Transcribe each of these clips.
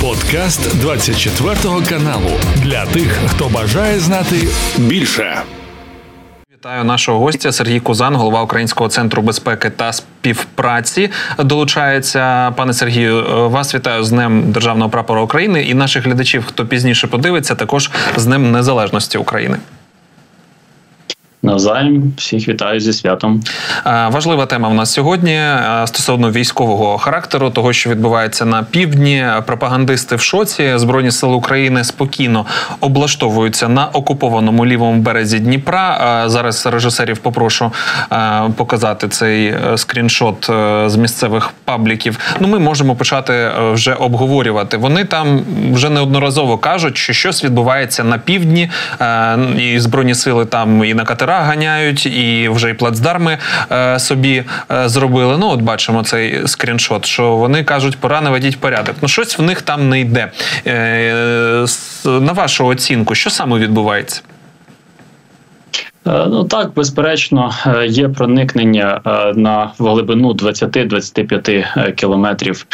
Подкаст 24 каналу для тих, хто бажає знати більше. Вітаю нашого гостя Сергій Кузан, голова Українського центру безпеки та співпраці. Долучається пане Сергію. Вас вітаю з Днем Державного прапора України і наших глядачів, хто пізніше подивиться, також з Днем Незалежності України. Навзаєм всіх вітаю зі святом. Важлива тема в нас сьогодні стосовно військового характеру, того, що відбувається на півдні. Пропагандисти в шоці збройні сили України спокійно облаштовуються на окупованому лівому березі Дніпра. Зараз режисерів попрошу показати цей е, скріншот е, з місцевих пабліків. Ну, ми можемо почати е, вже обговорювати. Вони там вже неодноразово кажуть, що щось відбувається на півдні, і збройні сили там і на катера ганяють, і вже й плацдарми е, собі е, зробили. Ну, от бачимо цей скріншот, що вони кажуть, пора наведіть порядок. Ну, щось в них там не йде. Е, на вашу оцінку, що саме відбувається? Е, ну так, безперечно, е, є проникнення е, на глибину 20-25 кілометрів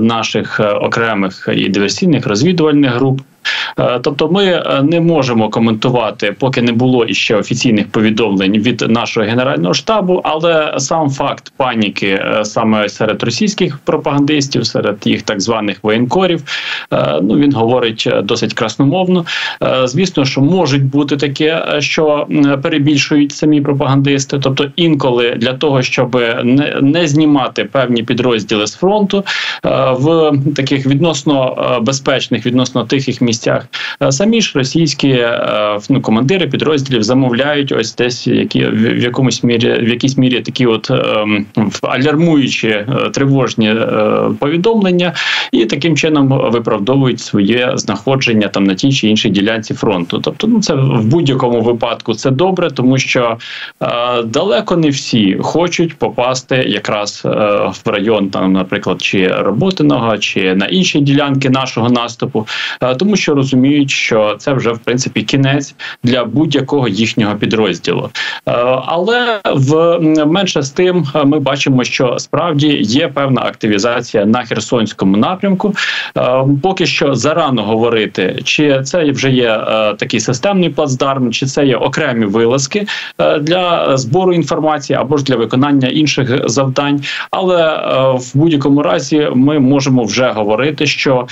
наших окремих і диверсійних розвідувальних груп. Е, тобто, ми е, не можемо коментувати, поки не було іще офіційних повідомлень від нашого генерального штабу, але сам факт паніки е, саме серед російських пропагандистів, серед їх так званих воєнкорів, ну він говорить досить красномовно. Звісно, що можуть бути таке, що перебільшують самі пропагандисти, тобто інколи для того, щоб не, не знімати певні підрозділи з фронту в таких відносно безпечних, відносно тихих місцях, місцях. Е, самі ж російські е, ну, командири підрозділів замовляють ось десь які в якомусь мірі в якійсь мірі такі от ем, алярмуючі е, тривожні повідомлення, і таким чином виправдовують своє знаходження там на тій чи іншій ділянці фронту. Тобто, ну це в будь-якому випадку це добре, тому що далеко не всі хочуть попасти якраз в район, там, наприклад, чи роботиного, чи на інші ділянки нашого наступу, тому що що розуміють, що це вже в принципі кінець для будь-якого їхнього підрозділу. Е, але в менше з тим ми бачимо, що справді є певна активізація на Херсонському напрямку. Е, поки що зарано говорити, чи це вже є е, такий системний плацдарм, чи це є окремі вилазки для збору інформації або ж для виконання інших завдань. Але в будь-якому разі ми можемо вже говорити, що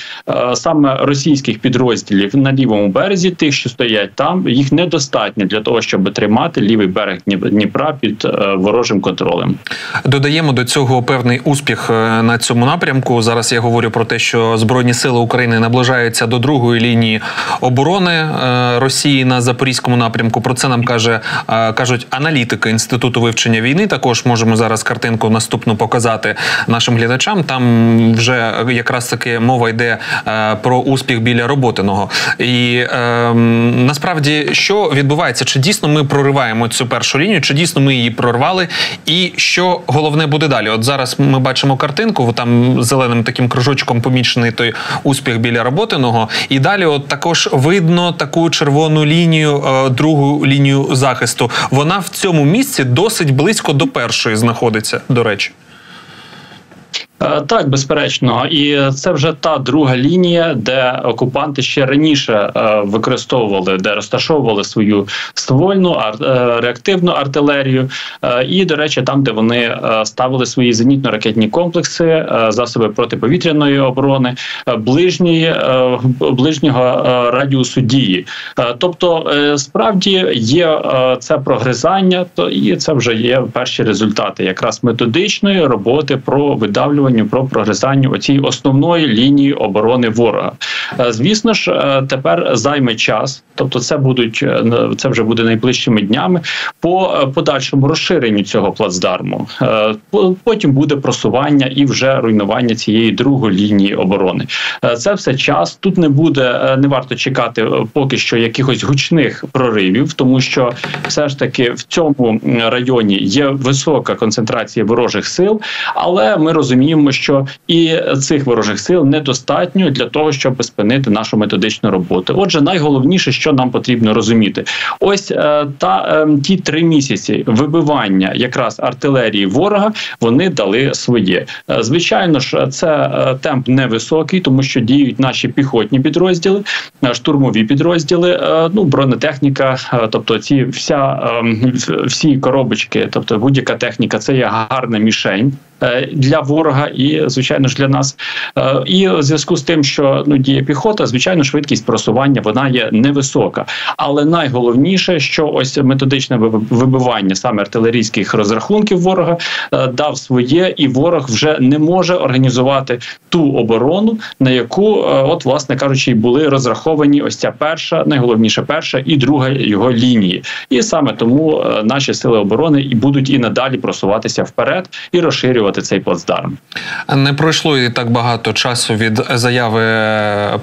саме російських підрозділів підрозділів на лівому березі, тих, що стоять там, їх недостатньо для того, щоб тримати лівий берег Дніпра під е, ворожим контролем. Додаємо до цього певний успіх е, на цьому напрямку. Зараз я говорю про те, що збройні сили України наближаються до другої лінії оборони е, Росії на запорізькому напрямку. Про це нам каже кажуть аналітики інституту вивчення війни. Також можемо зараз картинку наступну показати нашим глядачам. Там вже якраз таки мова йде про успіх біля роботи. Роботиного. І е, насправді що відбувається? Чи дійсно ми прориваємо цю першу лінію, чи дійсно ми її прорвали? І що головне буде далі? От зараз ми бачимо картинку, там зеленим таким кружочком помічений той успіх біля роботиного. І далі, от також видно таку червону лінію, е, другу лінію захисту. Вона в цьому місці досить близько до першої знаходиться, до речі. Е, так, безперечно, і це вже та друга лінія, де окупанти ще раніше е, використовували, де розташовували свою ствольну е, реактивну артилерію. І, до речі, там, де вони ставили свої зенітно-ракетні комплекси, засоби протиповітряної оборони, ближньої ближнього радіусу дії. Тобто, справді є це прогризання, то і це вже є перші результати, якраз методичної роботи про видавлювання повідомленню про прогресання оцій основної лінії оборони ворога. Е, звісно ж, е, тепер займе час, тобто, це будуть е, це вже буде найближчими днями по подальшому розширенню цього плацдарму. Потім буде просування і вже руйнування цієї другої лінії оборони. Це все час. Тут не буде, не варто чекати поки що якихось гучних проривів, тому що все ж таки в цьому районі є висока концентрація ворожих сил, але ми розуміємо бачимо, що і цих ворожих сил недостатньо для того, щоб спинити нашу методичну роботу. Отже, найголовніше, що нам потрібно розуміти, ось е, та е, ті три місяці вибивання якраз артилерії ворога вони дали своє. Е, звичайно ж, це темп невисокий, тому що діють наші піхотні підрозділи, штурмові підрозділи, ну бронетехніка, тобто ці вся ем, всі коробочки, тобто будь-яка техніка, це є гарна мішень. Е, для ворога і звичайно ж для нас. Е, і в зв'язку з тим, що ну діє піхота, звичайно, швидкість просування вона є невисока. Але найголовніше, що ось методичне вибивання саме артилерійських розрахунків ворога е, дав своє, і ворог вже не може організувати ту оборону, на яку, от, власне кажучи, були розраховані ось ця перша, найголовніше перша і друга його лінії. І саме тому наші сили оборони і будуть і надалі просуватися вперед і розширювати створювати цей плацдарм. Не пройшло і так багато часу від заяви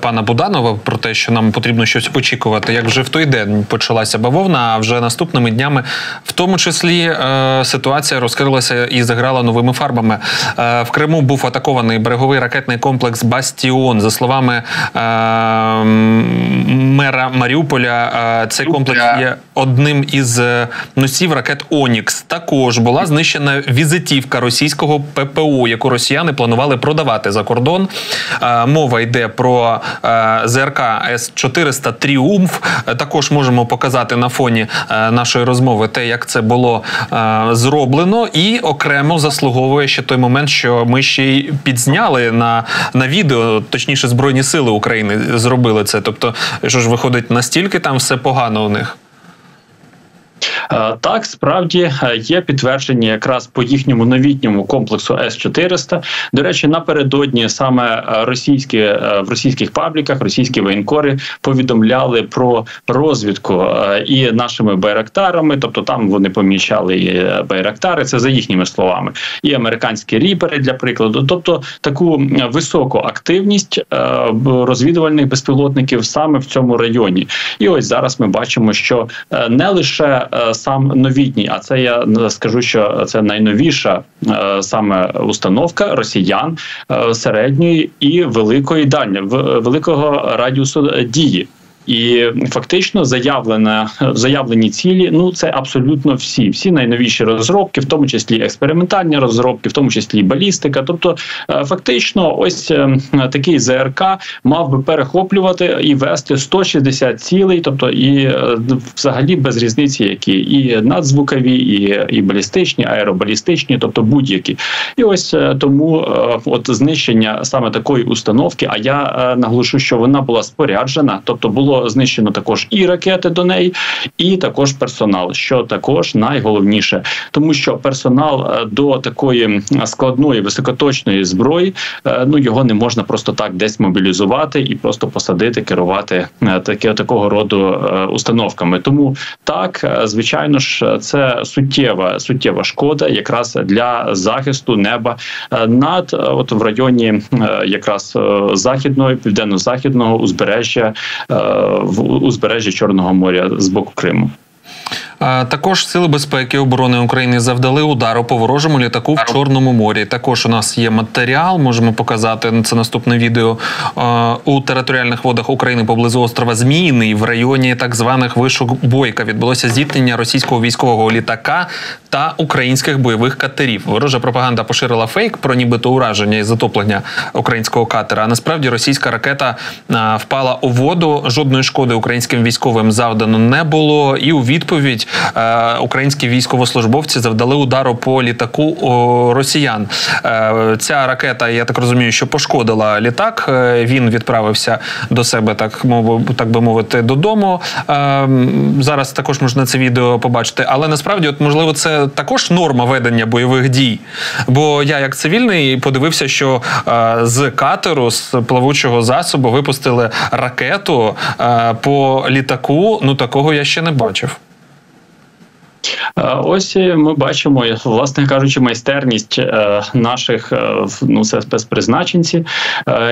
пана Буданова про те, що нам потрібно щось очікувати. Як вже в той день почалася бавовна, а вже наступними днями, в тому числі, е, ситуація розкрилася і заграла новими фарбами. Е, в Криму був атакований береговий ракетний комплекс Бастіон. За словами е, мера Маріуполя, цей комплекс є одним із носів ракет Онікс. Також була знищена візитівка російського ППУ, яку росіяни планували продавати за кордон. Е, мова йде про е, ЗРК С 400 Тріумф. Е, також можемо показати на фоні нашої розмови те, як це було зроблено, і окремо заслуговує ще той момент, що ми ще й підзняли на на відео, точніше, збройні сили України зробили це. Тобто, що ж виходить настільки там все погано у них. Е, так, справді е, є підтвердження якраз по їхньому новітньому комплексу С 400 До речі, напередодні саме е, російські в російських пабліках російські воєнкори повідомляли про розвідку і нашими байрактарами, тобто там вони помічали байрактари, це за їхніми словами, і американські ріпери для прикладу, тобто таку високу активність розвідувальних безпілотників саме в цьому районі. І ось зараз ми бачимо, що не лише сам новітній, а це я скажу, що це найновіша е, саме установка росіян е, середньої і великої дальня великого радіусу дії. І фактично заявлена заявлені цілі. Ну це абсолютно всі, всі найновіші розробки, в тому числі експериментальні розробки, в тому числі балістика. Тобто, е, фактично, ось е, такий ЗРК мав би перехоплювати і вести 160 цілей, тобто і е, взагалі без різниці, які і надзвукові, і і балістичні, аеробалістичні, тобто будь-які. І ось тому от знищення саме такої установки. А я наголошу, що вона була споряджена, тобто було знищено також і ракети до неї, і також персонал, що також найголовніше, тому що персонал е, до такої складної високоточної зброї, е, ну його не можна просто так десь мобілізувати і просто посадити, керувати е, таке такого роду установками. Тому так, звичайно ж, це суттєва суттєва шкода, якраз для захисту неба над от в районі якраз західного південно-західного узбережжя в узбережжі Чорного моря з боку Криму. Також сили безпеки і оборони України завдали удару по ворожому літаку в Чорному морі. Також у нас є матеріал, можемо показати це наступне відео у територіальних водах України поблизу острова Зміїний в районі так званих вишок Бойка. Відбулося зіткнення російського військового літака та українських бойових катерів. Ворожа пропаганда поширила фейк про нібито ураження і затоплення українського катера. А насправді російська ракета впала у воду. Жодної шкоди українським військовим завдано не було. І у відповідь е, українські військовослужбовці завдали удару по літаку росіян. Е, ця ракета, я так розумію, що пошкодила літак. Е, він відправився до себе, так так би мовити, додому. Зараз також можна це відео побачити, але насправді, от можливо, це також норма ведення бойових дій. Бо я, як цивільний, подивився, що з катеру з плавучого засобу випустили ракету по літаку. Ну такого я ще не бачив. Ось ми бачимо, власне кажучи, майстерність наших ну це спецпризначенців,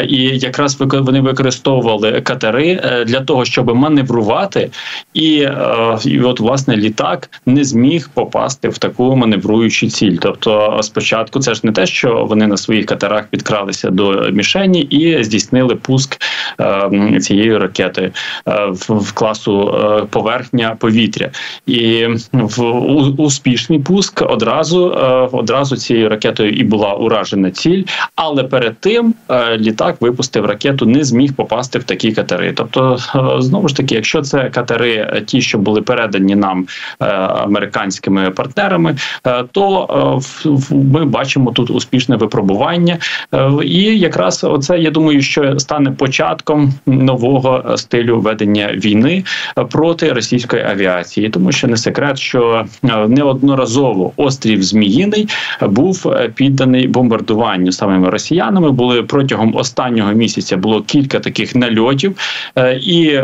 і якраз вони використовували катери для того, щоб маневрувати, і, і от власне літак не зміг попасти в таку маневруючу ціль. Тобто, спочатку це ж не те, що вони на своїх катерах підкралися до мішені і здійснили пуск цієї ракети в класу поверхня повітря, і в успішний пуск одразу е, одразу цією ракетою і була уражена ціль, але перед тим е, літак випустив ракету, не зміг попасти в такі катери. Тобто, е, знову ж таки, якщо це катери, ті, що були передані нам американськими партнерами, то ми бачимо тут успішне випробування, і якраз оце я думаю, що стане початком нового стилю ведення війни проти російської авіації, тому що не секрет, що неодноразово острів Зміїний був е, підданий бомбардуванню самими росіянами. Були протягом останнього місяця було кілька таких нальотів е, і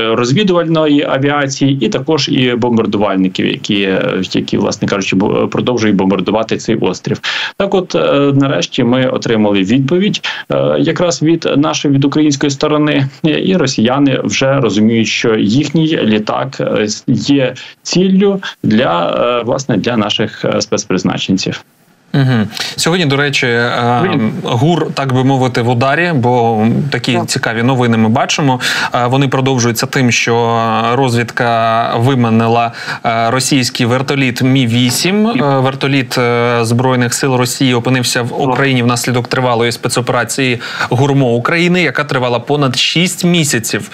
розвідувальної авіації, і також і бомбардувальників, які е, які, власне кажучи, продовжують бомбардувати цей острів. Так, от нарешті, ми отримали відповідь якраз від нашої від української сторони, і росіяни вже розуміють, що їхній літак є ціллю для власне для наших е, спецпризначенців. Угу. Сьогодні, до речі, е, гур, так би мовити, в ударі, бо такі цікаві новини ми бачимо. Е, вони продовжуються тим, що розвідка виманила е, російський вертоліт Мі 8 Вертоліт збройних сил Росії опинився в Україні внаслідок тривалої спецоперації Гурмо України, яка тривала понад 6 місяців.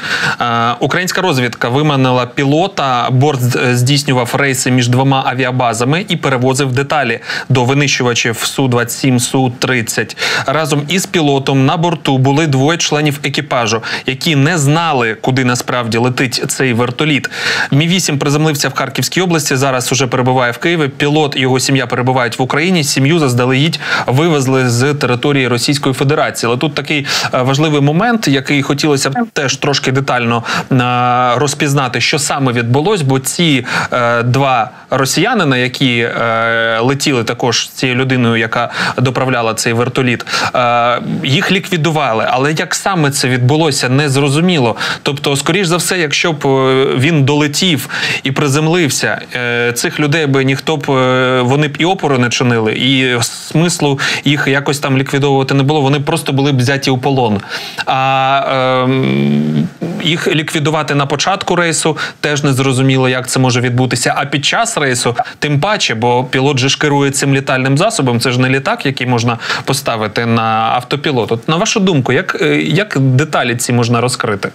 Українська розвідка виманила пілота. Борт здійснював рейси між двома авіабазами і перевозив деталі до винищування винищувачів су 27 су 30 разом із пілотом на борту були двоє членів екіпажу, які не знали, куди насправді летить цей вертоліт. Мі 8 приземлився в Харківській області. Зараз уже перебуває в Києві. Пілот і його сім'я перебувають в Україні. Сім'ю заздалегідь вивезли з території Російської Федерації. Але тут такий е, важливий момент, який хотілося б теж трошки детально е, розпізнати, що саме відбулось, бо ці е, два росіянина, які летіли також цією людиною, яка доправляла цей вертоліт, е, їх ліквідували. Але як саме це відбулося, не зрозуміло. Тобто, скоріш за все, якщо б е, він долетів і приземлився, е, цих людей би ніхто б вони б і опору не чинили, і смислу їх якось там ліквідовувати не було. Вони просто були б взяті у полон. А е, їх ліквідувати на початку рейсу теж не зрозуміло, як це може відбутися. А під час рейсу, тим паче, бо пілот же ж керує цим літальним засобом засобом. Це ж не літак, який можна поставити на автопілот. От на вашу думку, як, е, як деталі ці можна розкрити?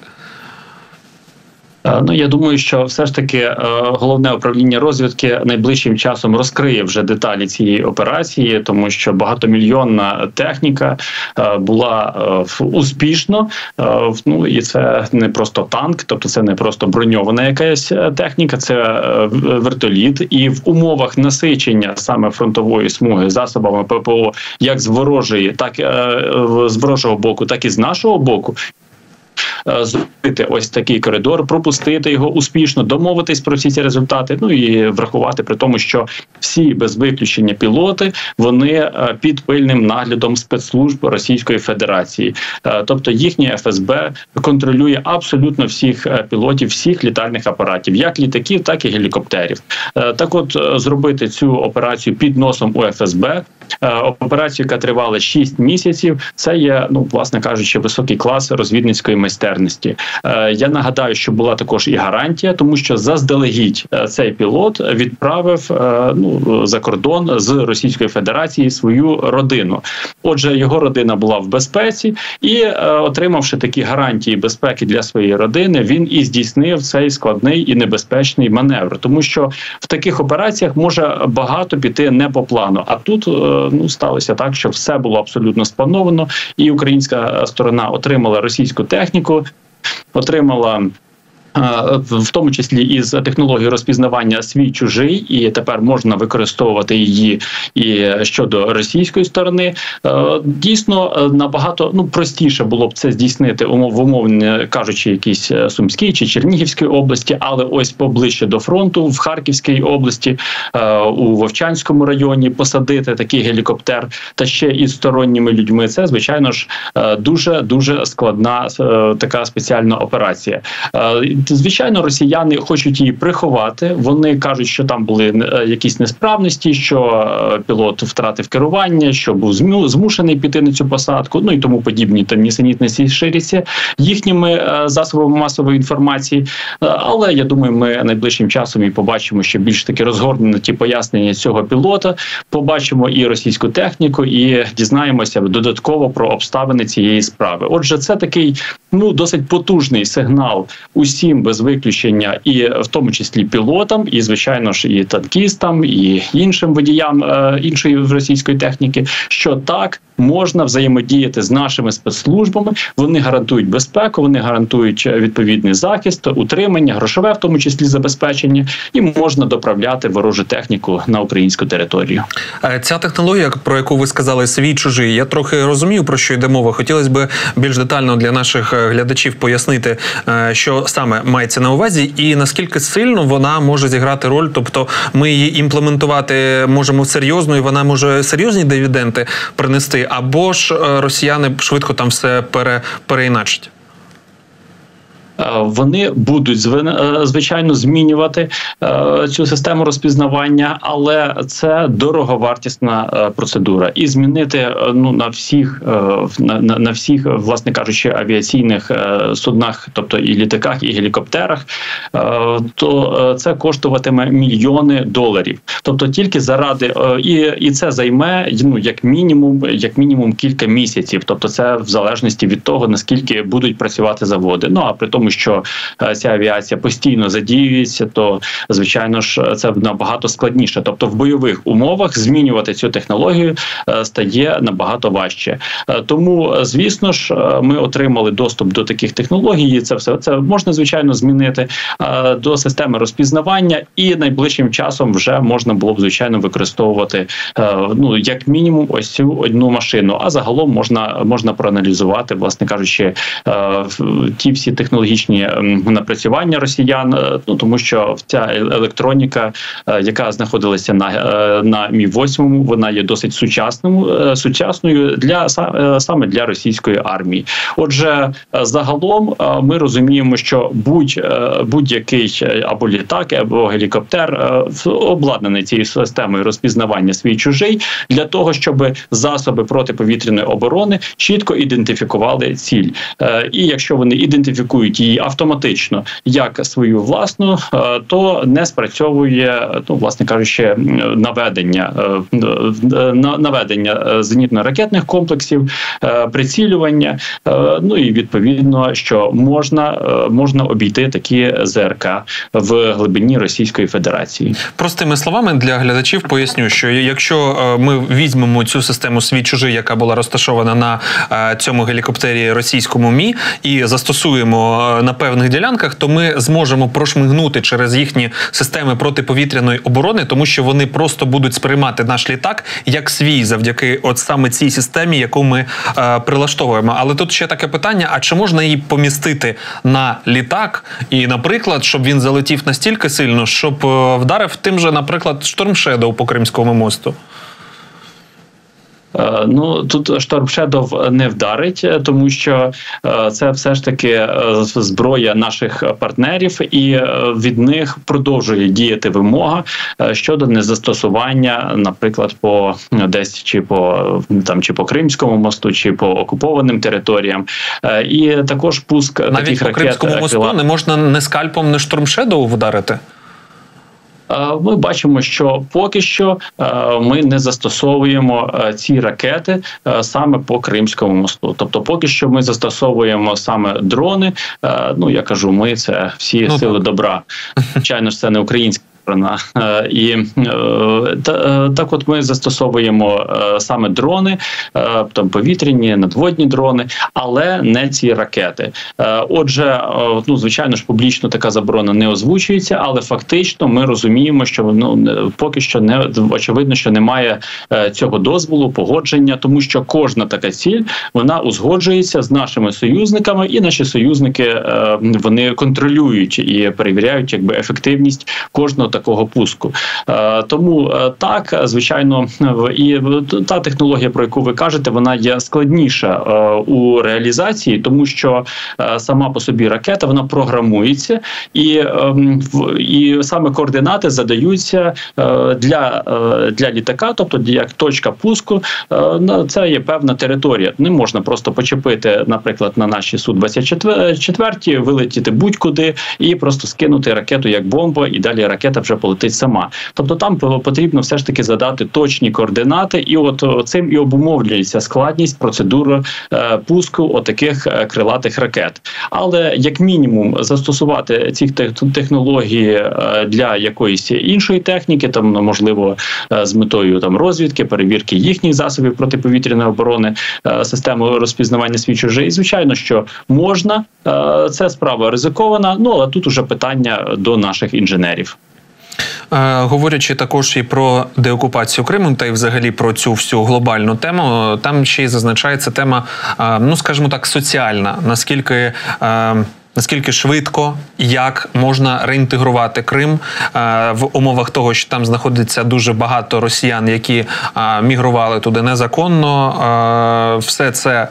Е, ну я думаю, що все ж таки е, головне управління розвідки найближчим часом розкриє вже деталі цієї операції, тому що багатомільйонна техніка е, була успішно. Ну і це не просто танк, тобто це не просто броньована якась техніка, це вертоліт, і в умовах насичення саме фронтової смуги засобами ППО, як з ворожої, так з ворожого боку, так і з нашого боку. Е, зробити ось такий коридор, пропустити його успішно, домовитись про всі ці результати. Ну і врахувати при тому, що всі без виключення пілоти вони е, під пильним наглядом спецслужб Російської Федерації, е, тобто їхнє ФСБ контролює абсолютно всіх пілотів, всіх літальних апаратів, як літаків, так і гелікоптерів. Так, от зробити цю операцію під носом у ФСБ, операцію, яка тривала 6 місяців, це є ну власне кажучи, високий клас розвідницької майстерності. Е, я нагадаю, що була також і гарантія, тому що заздалегідь е, цей пілот відправив е, ну за кордон з Російської Федерації свою родину. Отже, його родина була в безпеці, і отримавши такі гарантії безпеки для своєї родини, він і здійснив цей складний і небезпечний маневр, тому що в таких операціях може багато піти не по плану. А тут ну сталося так, що все було абсолютно сплановано, і українська сторона отримала російську техніку техніку, отримала в тому числі із технологією розпізнавання свій чужий, і тепер можна використовувати її і щодо російської сторони. Дійсно набагато ну простіше було б це здійснити умов умовно кажучи, якісь Сумській чи Чернігівській області, але ось поближче до фронту в Харківській області у Вовчанському районі посадити такий гелікоптер та ще із сторонніми людьми. Це звичайно ж дуже дуже складна така спеціальна операція. Звичайно, росіяни хочуть її приховати. Вони кажуть, що там були е, якісь несправності, що е, пілот втратив керування, що був змушений піти на цю посадку. Ну і тому подібні там нісенітності ширяться їхніми е, засобами масової інформації. Але я думаю, ми найближчим часом і побачимо, що більш таки розгорнені ті пояснення цього пілота. Побачимо і російську техніку, і дізнаємося додатково про обставини цієї справи. Отже, це такий ну досить потужний сигнал усім без виключення, і в тому числі пілотам, і звичайно ж і танкістам, і іншим водіям е, іншої російської техніки, що так можна взаємодіяти з нашими спецслужбами. Вони гарантують безпеку, вони гарантують відповідний захист, утримання, грошове, в тому числі забезпечення, і можна доправляти ворожу техніку на українську територію. Е, ця технологія, про яку ви сказали, свій чужий. Я трохи розумію про що йде мова. Хотілося б більш детально для наших е, глядачів пояснити, що саме мається на увазі, і наскільки сильно вона може зіграти роль, тобто ми її імплементувати можемо серйозно, і вона може серйозні дивіденти принести, або ж е, росіяни швидко там все пере, переіначать. Е, вони будуть е, звичайно змінювати е, цю систему розпізнавання, але це дороговартісна процедура, і змінити ну на всіх на, на всіх, власне кажучи, авіаційних суднах, тобто і літаках, і гелікоптерах, то це коштуватиме мільйони доларів. Тобто тільки заради і і це займе ну як мінімум, як мінімум кілька місяців. Тобто, це в залежності від того наскільки будуть працювати заводи. Ну а при тому тому що е, ця авіація постійно задіюється, то звичайно ж це набагато складніше. Тобто, в бойових умовах змінювати цю технологію е, стає набагато важче. Е, тому, звісно ж, ми отримали доступ до таких технологій. і Це все це можна звичайно змінити до системи розпізнавання, і найближчим часом вже можна було б звичайно використовувати ну як мінімум ось цю одну машину. А загалом можна можна проаналізувати, власне кажучи, ті всі технологічні технологічні ем, напрацювання росіян, е, ну тому що ця електроніка, е, яка знаходилася на е, на мі 8 вона є досить сучасною сучасною для саме для російської армії. Отже, загалом ми розуміємо, що будь будь-який або літак, або гелікоптер обладнаний цією системою розпізнавання свій чужий для того, щоб засоби протиповітряної оборони чітко ідентифікували ціль. І якщо вони ідентифікують її автоматично як свою власну, е, то не спрацьовує ну, власне кажучи, наведення е, наведення е, зенітно-ракетних комплексів, прицілювання. Ну і відповідно, що можна можна обійти такі ЗРК в глибині Російської Федерації. Простими словами для глядачів поясню, що якщо ми візьмемо цю систему свій чужий, яка була розташована на цьому гелікоптері російському мі, і застосуємо на певних ділянках, то ми зможемо прошмигнути через їхні системи протиповітряної оборони, тому що вони просто будуть сприймати наш літак як свій, завдяки от саме цій системі, яку ми е, прилаштовуємо. Але тут ще таке питання: а чи можна її помістити на літак? І, наприклад, щоб він залетів настільки сильно, щоб е, вдарив тим же, наприклад, штормшедоу по Кримському мосту? Е, ну тут Storm Shadow не вдарить, е, тому що е, це все ж таки зброя наших партнерів, і від них продовжує діяти вимога щодо незастосування, наприклад, по десь чи по там чи по Кримському мосту, чи по окупованим територіям, і також пуск навіть таких по Кримському ракет, мосту не можна не скальпом, не штормшедоу вдарити. Ми бачимо, що поки що ми не застосовуємо ці ракети саме по Кримському мосту. Тобто, поки що ми застосовуємо саме дрони. Ну я кажу, ми це всі ну, сили так. добра. Звичайно ж, це не українські створена. І так, от ми застосовуємо саме дрони, там повітряні, надводні дрони, але не ці ракети. Отже, ну звичайно ж, публічно така заборона не озвучується, але фактично ми розуміємо, що ну поки що не очевидно, що немає цього дозволу, погодження, тому що кожна така ціль вона узгоджується з нашими союзниками, і наші союзники вони контролюють і перевіряють якби ефективність кожного такого пуску. Е, тому е, так звичайно, і та технологія, про яку ви кажете, вона є складніша е, у реалізації, тому що сама по собі ракета вона програмується, і ем, і саме координати задаються для для літака, тобто як точка пуску, це є певна територія. Не можна просто почепити, наприклад, на наші су 24 вилетіти будь-куди і просто скинути ракету як бомба, і далі ракета вже полетить сама. Тобто там потрібно все ж таки задати точні координати, і от цим і обумовлюється складність процедури е, пуску отаких е, крилатих ракет. Але як мінімум застосувати ці технології е, для якоїсь іншої техніки, там ну, можливо з метою там розвідки, перевірки їхніх засобів протиповітряної оборони, системи розпізнавання свій чужий. Звичайно, що можна це справа ризикована. Ну але тут уже питання до наших інженерів. Е, говорячи також і про деокупацію Криму, та й взагалі про цю всю глобальну тему, там ще й зазначається тема, е, ну скажімо так, соціальна. Наскільки е, Наскільки швидко як можна реінтегрувати Крим в умовах того, що там знаходиться дуже багато росіян, які мігрували туди незаконно, все це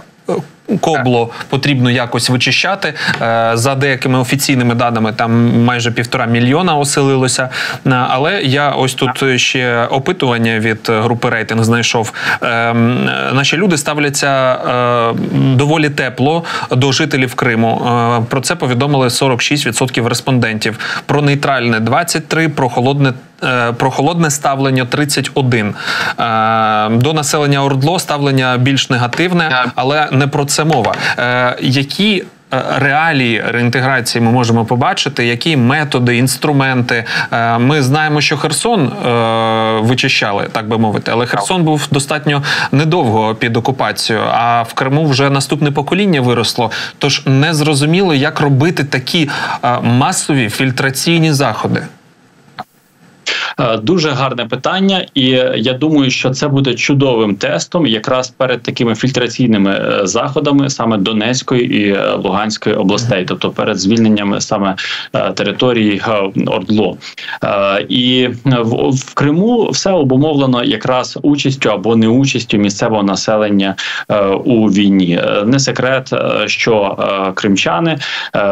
Кобло потрібно якось вичищати е, за деякими офіційними даними. Там майже півтора мільйона оселилося. Е, але я ось тут ще опитування від групи рейтинг знайшов. Е, наші люди ставляться доволі тепло до жителів Криму. Про це повідомили 46% респондентів. Про нейтральне 23%, про холодне. Про холодне ставлення 31. До населення Ордло ставлення більш негативне, але не про це мова. Е, які е, Реалії реінтеграції ми можемо побачити, які методи, інструменти. Е, ми знаємо, що Херсон вичищали, так би мовити, але Херсон був достатньо недовго під окупацією. А в Криму вже наступне покоління виросло. Тож не зрозуміло, як робити такі масові фільтраційні заходи. Е, дуже гарне питання, і я думаю, що це буде чудовим тестом, якраз перед такими фільтраційними е, заходами, саме Донецької і е, Луганської областей, тобто перед звільненням саме території Ордло. І в Криму все обумовлено якраз участю або неучастю місцевого населення у війні. Не секрет, що кримчани,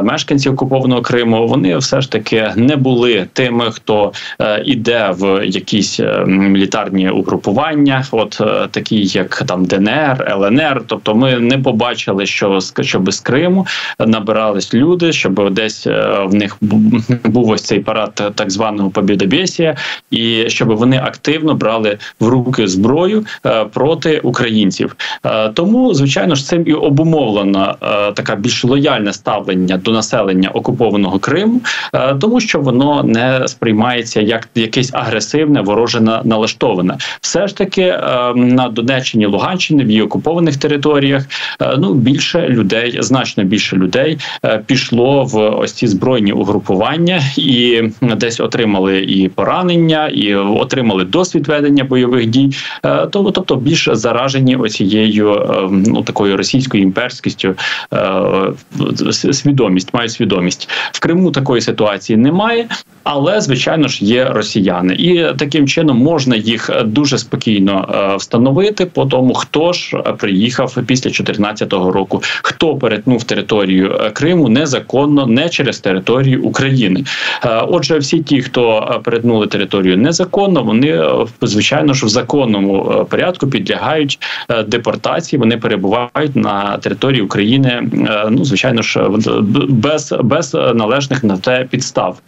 мешканці окупованого Криму, вони все ж таки не були тими, хто іде йде в якісь е, мілітарні угрупування, от е, такі як там ДНР, ЛНР. Тобто, ми не побачили, що щоб з Криму набирались люди, щоб десь е, в них був ось цей парад так званого побідобєсія, і щоб вони активно брали в руки зброю проти українців. Тому, звичайно ж, цим і обумовлено така більш лояльне ставлення до населення окупованого Криму, тому що воно не сприймається як якийсь якесь агресивне, вороже налаштоване. Все ж таки е, на Донеччині, Луганщині, в її окупованих територіях е, ну більше людей, значно більше людей е, пішло в ось ці збройні угрупування і десь отримали і поранення, і отримали досвід ведення бойових дій. Тобто більш заражені оцією ну такою російською імперськістю свідомість, мають свідомість в Криму. Такої ситуації немає, але звичайно ж є росіяни громадяни, і таким чином можна їх дуже спокійно е, встановити по тому, хто ж приїхав після 2014 року, хто перетнув територію е, Криму незаконно, не через територію України. Е, отже, всі ті, хто перетнули територію незаконно, вони звичайно ж в законному порядку підлягають депортації. Вони перебувають на території України. Ну звичайно ж, без без належних на те підстав.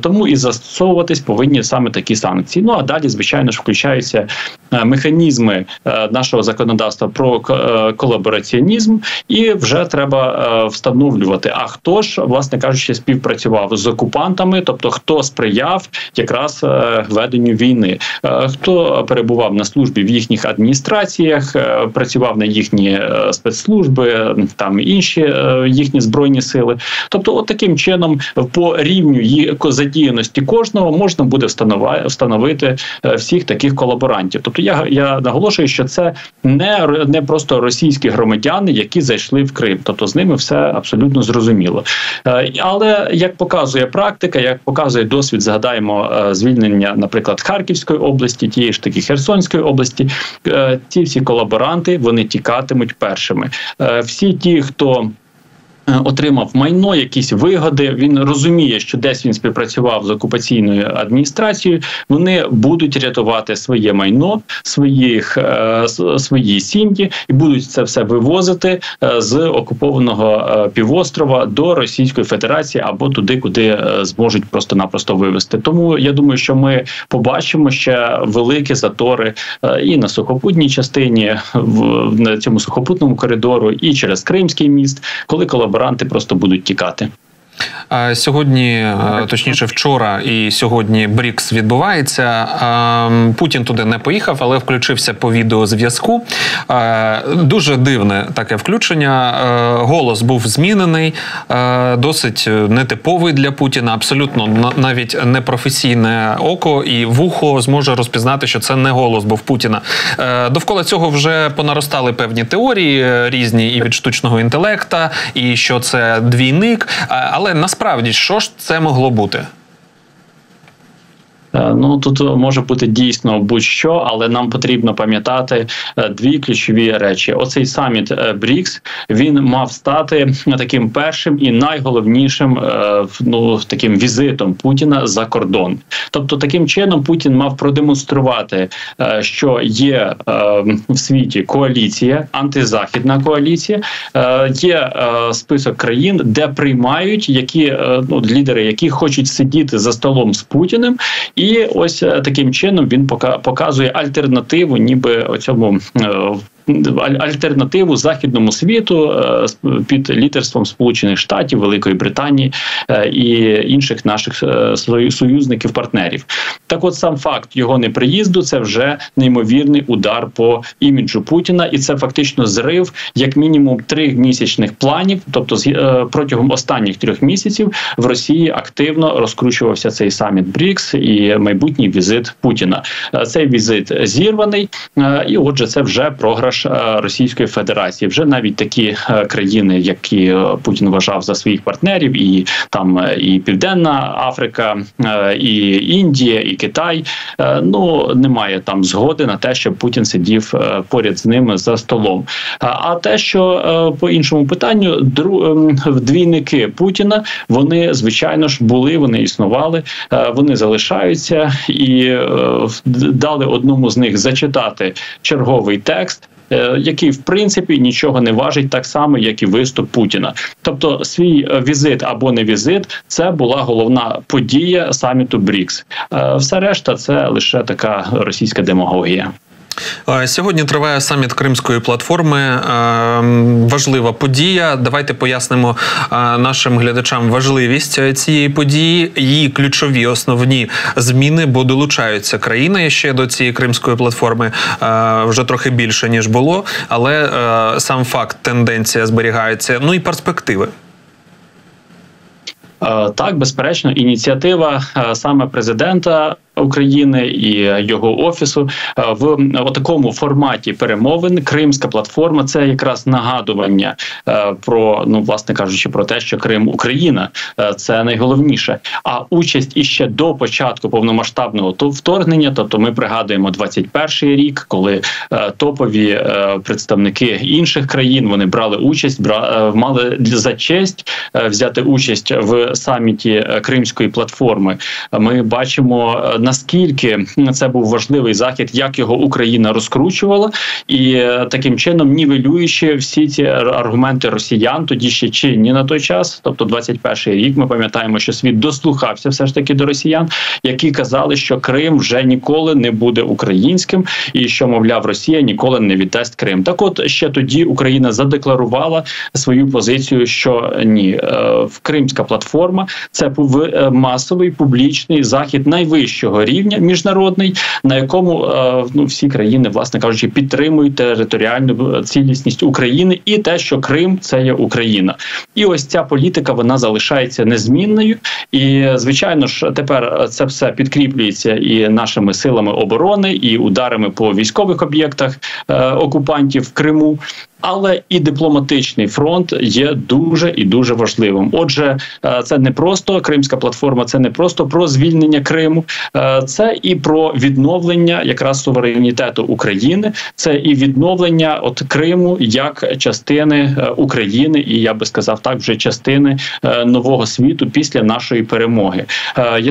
Тому і застосовуватись повинні саме такі санкції. Ну а далі, звичайно ж, включаються Е, механізми е, нашого законодавства про е, колабораціонізм, і вже треба встановлювати. А хто ж, власне кажучи, співпрацював з окупантами, тобто хто сприяв якраз веденню війни, хто перебував на службі в їхніх адміністраціях, працював на їхні спецслужби, там інші їхні збройні сили. Тобто, от таким чином, по рівню задіяності кожного можна буде встановити всіх таких колаборантів. Тобто я я наголошую, що це не не просто російські громадяни, які зайшли в Крим, тобто з ними все абсолютно зрозуміло. Е, але як показує практика, як показує досвід, згадаємо е, звільнення, наприклад, Харківської області, тієї ж таки Херсонської області, е, ці всі колаборанти вони тікатимуть першими. Всі ті, хто Е, отримав майно, якісь вигоди. Він розуміє, що десь він співпрацював з окупаційною адміністрацією. Вони будуть рятувати своє майно, своїх е, свої сім'ї і будуть це все вивозити е, з окупованого півострова до Російської Федерації або туди, куди зможуть просто-напросто вивезти. Тому я думаю, що ми побачимо ще великі затори і на сухопутній частині в на цьому сухопутному коридору, і через Кримський міст, коли колаборанти колаборанти просто будуть тікати. Сьогодні, е, точніше, вчора і сьогодні Брікс відбувається. Путін туди не поїхав, але включився по відеозв'язку. Дуже дивне таке включення. Е, голос був змінений, е, досить нетиповий для Путіна. Абсолютно навіть непрофесійне око і вухо зможе розпізнати, що це не голос був Путіна. Довкола цього вже понаростали певні теорії різні і від штучного інтелекта, і що це двійник. Але але насправді що ж це могло бути? Е, ну тут може бути дійсно будь-що, але нам потрібно пам'ятати е, дві ключові речі: оцей саміт е, Брікс він мав стати таким першим і найголовнішим ну таким візитом Путіна за кордон. Тобто, таким чином Путін мав продемонструвати, що є в світі коаліція, антизахідна коаліція, є список країн, де приймають які ну лідери, які хочуть сидіти за столом з Путіним. І ось е, таким чином він показує альтернативу, ніби оцьому е, альтернативу західному світу е, під лідерством Сполучених Штатів, Великої Британії е, і інших наших е, союзників партнерів. Так, от сам факт його неприїзду це вже неймовірний удар по іміджу Путіна, і це фактично зрив як мінімум трьохмісячних планів. Тобто, протягом останніх трьох місяців в Росії активно розкручувався цей саміт Брікс і майбутній візит Путіна. Цей візит зірваний, і отже, це вже програш також е, Російської Федерації. Вже навіть такі е, країни, які е, Путін вважав за своїх партнерів, і там і Південна Африка, і Індія, і Китай. Ну немає там згоди на те, щоб Путін сидів поряд з ними за столом. А те, що по іншому питанню, ем, двійники Путіна, вони звичайно ж були, вони існували, вони залишаються і дали одному з них зачитати черговий текст. Е, який в принципі нічого не важить, так само як і виступ Путіна. Тобто, свій е, візит або не візит, це була головна подія саміту Брікс. Е, все решта це лише така російська демагогія. Сьогодні триває саміт Кримської платформи. Важлива подія. Давайте пояснимо нашим глядачам важливість цієї події, її ключові основні зміни, бо долучаються країни ще до цієї кримської платформи вже трохи більше ніж було. Але сам факт тенденція зберігається. Ну і перспективи. Так, безперечно, ініціатива саме президента України і його офісу е, в такому форматі перемовин Кримська платформа це якраз нагадування е, про ну, власне кажучи, про те, що Крим Україна е, це найголовніше. А участь іще до початку повномасштабного вторгнення, тобто ми пригадуємо 21-й рік, коли топові представники інших країн вони брали участь, мали за честь взяти участь в саміті Кримської платформи. Ми бачимо наскільки це був важливий захід, як його Україна розкручувала, і таким чином нівелюючи всі ці аргументи росіян, тоді ще чинні на той час, тобто 21-й рік. Ми пам'ятаємо, що світ дослухався все ж таки до росіян, які казали, що Крим вже ніколи не буде українським, і що мовляв Росія ніколи не віддасть Крим. Так, от ще тоді Україна задекларувала свою позицію, що ні, е, Кримська платформа це е, масовий публічний захід найвищого рівня міжнародний, на якому е, ну всі країни, власне кажучи, підтримують територіальну цілісність України і те, що Крим це є Україна, і ось ця політика вона залишається незмінною. І звичайно ж, тепер це все підкріплюється і нашими силами оборони, і ударами по військових об'єктах е, окупантів в Криму але і дипломатичний фронт є дуже і дуже важливим. Отже, е, це не просто Кримська платформа, це не просто про звільнення Криму, е, це і про відновлення якраз суверенітету України, це і відновлення от Криму як частини е, України, і я би сказав так, вже частини нового світу після нашої перемоги.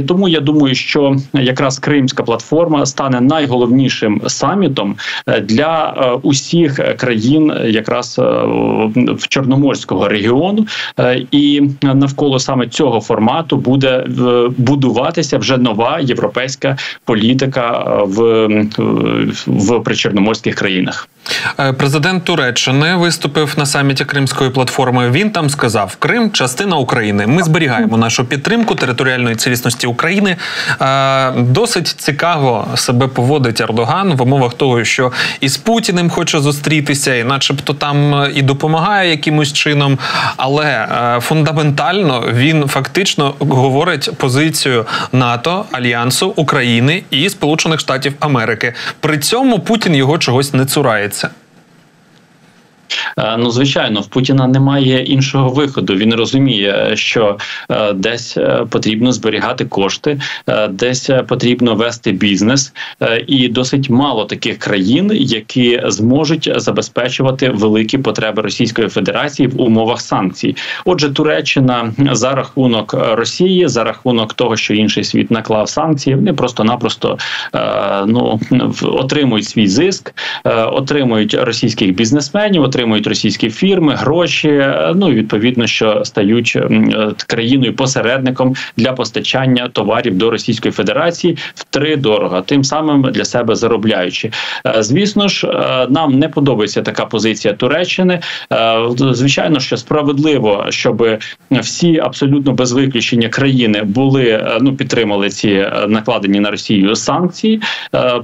Тому я думаю, що якраз Кримська платформа стане найголовнішим самітом для усіх країн якраз е, в Чорноморського регіону, е, і навколо саме цього формату буде е, будуватися вже нова європейська політика в, в причорноморських країнах. Президент Туреччини виступив на саміті Кримської платформи. Він там сказав: Крим частина України. Ми зберігаємо нашу підтримку територіальної цілісності України. Досить цікаво себе поводить Ердоган в умовах того, що із Путіним хоче зустрітися, і, начебто там е, і допомагає якимось чином, але е, фундаментально він фактично говорить позицію НАТО, Альянсу України і Сполучених Штатів Америки. При цьому Путін його чогось не цурається. Е, ну, звичайно, в Путіна немає іншого виходу. Він розуміє, що е, десь е, потрібно зберігати кошти, десь потрібно вести бізнес, і досить мало таких країн, які зможуть забезпечувати великі потреби Російської Федерації в умовах санкцій. Отже, Туреччина за рахунок Росії, за рахунок того, що інший світ наклав санкції, вони просто-напросто ну отримують свій зиск, отримують російських бізнесменів, отримують отримують російські фірми, гроші. Е, ну і відповідно, що стають е, країною посередником для постачання товарів до Російської Федерації втри дорого, тим самим для себе заробляючи. Е, звісно ж, нам не подобається така позиція Туреччини. Звичайно, що справедливо, щоб всі абсолютно без виключення країни були ну підтримали ці накладені на Росію санкції.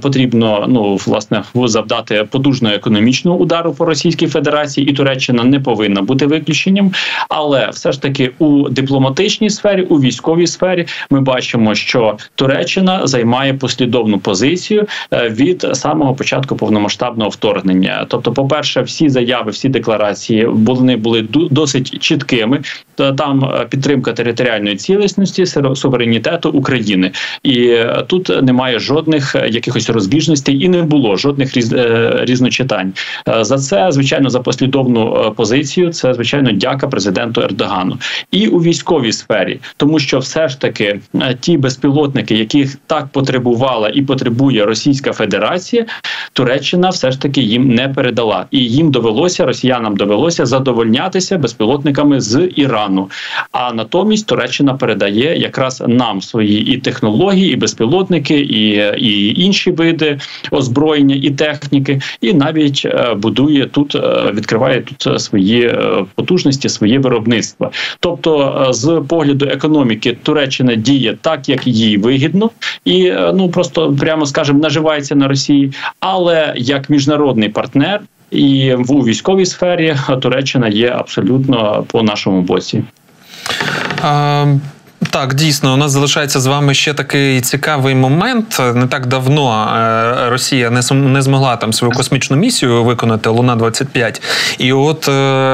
Потрібно ну власне завдати подужного економічного удару по Російській Федерації. Федерації і Туреччина не повинна бути виключенням, але все ж таки у дипломатичній сфері, у військовій сфері, ми бачимо, що Туреччина займає послідовну позицію е, від самого початку повномасштабного вторгнення. Тобто, по перше, всі заяви, всі декларації вони були досить чіткими. Там е, підтримка територіальної цілісності, суверенітету України, і е, тут немає жодних якихось розбіжностей і не було жодних різ, різночитань. За це звичайно за послідовну е, позицію. Це звичайно дяка президенту Ердогану і у військовій сфері, тому що все ж таки е, ті безпілотники, яких так потребувала і потребує Російська Федерація, Туреччина все ж таки їм не передала, і їм довелося росіянам довелося задовольнятися безпілотниками з Ірану. А натомість Туреччина передає якраз нам свої і технології, і безпілотники, і, і інші види озброєння і техніки, і навіть е, будує тут відкриває тут е, свої е, потужності, своє виробництво. Тобто, е, з погляду економіки Туреччина діє так, як їй вигідно, і ну просто прямо скажемо, наживається на Росії, але як міжнародний партнер. І в військовій сфері Туреччина є абсолютно по нашому боці. Так, дійсно, у нас залишається з вами ще такий цікавий момент. Не так давно е, Росія не змогла там свою космічну місію виконати Луна 25 І от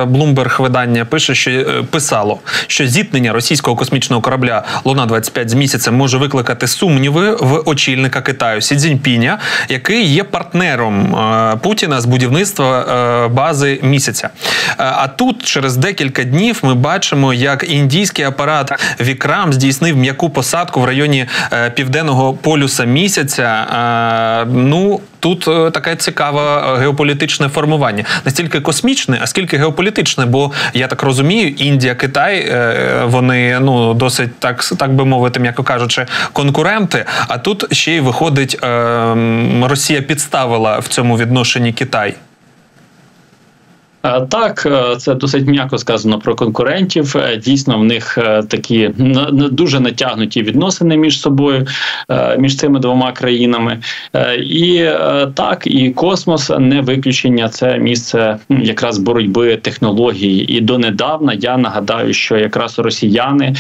Блумберг видання пише, що е, писало, що зіткнення російського космічного корабля Луна 25 з місяцем може викликати сумніви в очільника Китаю Сі Цзіньпіня, який є партнером е, Путіна з будівництва бази місяця. А тут через декілька днів ми бачимо, як індійський апарат Вікра Трамп здійснив м'яку посадку в районі е, південного полюса місяця. Е, ну тут е, таке цікаве геополітичне формування, настільки космічне, а скільки геополітичне, бо я так розумію, Індія, Китай вони ну досить так так би мовити, м'яко кажучи, конкуренти. А тут ще й виходить, е, Росія підставила в цьому відношенні Китай. Е, Так, е, це досить м'яко сказано про конкурентів. Е, Дійсно, в них такі дуже натягнуті відносини між собою, між цими двома країнами. І так, і космос не виключення. Це місце якраз боротьби технологій. І донедавна я нагадаю, що якраз росіяни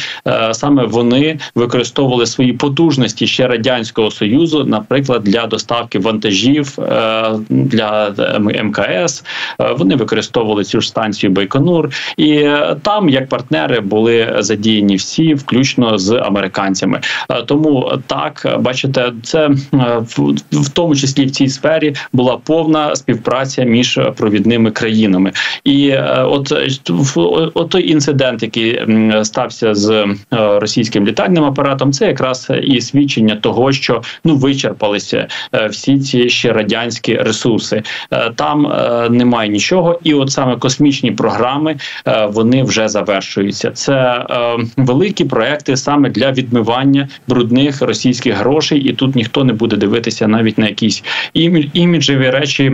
саме вони використовували свої потужності ще радянського союзу, наприклад, для доставки вантажів для МКС. Вони використовували цю ж станцію Байконур, і е, там як партнери були задіяні всі, включно з американцями. Е, Тому так бачите, це е, в, тому числі в цій сфері була повна співпраця між провідними країнами. І от, от той інцидент, який стався з російським літальним апаратом, це якраз і свідчення того, що ну вичерпалися всі ці ще радянські ресурси. Там немає нічого, і от саме космічні програми е, вони вже завершуються. Це е, великі проекти саме для відмивання брудних російських грошей, і тут ніхто не буде дивитися навіть на якісь імі- іміджеві речі.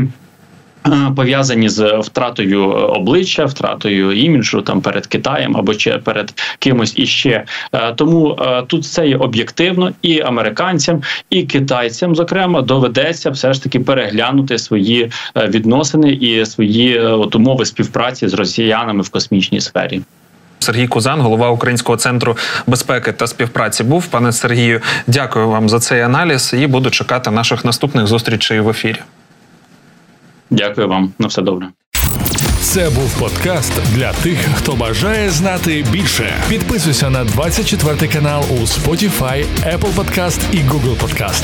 Е, Пов'язані з втратою е, обличчя, втратою іміджу там перед Китаєм або чи перед кимось іще. Е, Тому тут це є об'єктивно і американцям, і китайцям, зокрема, доведеться все ж таки переглянути свої відносини і свої от умови співпраці з росіянами в космічній сфері. Сергій Кузан, голова Українського центру безпеки та співпраці, був. Пане Сергію, дякую вам за цей аналіз і буду чекати наших наступних зустрічей в ефірі. Дякую вам на все добре. Це був подкаст для тих, хто бажає знати більше. Підписуйся на 24 канал у Spotify, Apple Podcast і Google Podcast.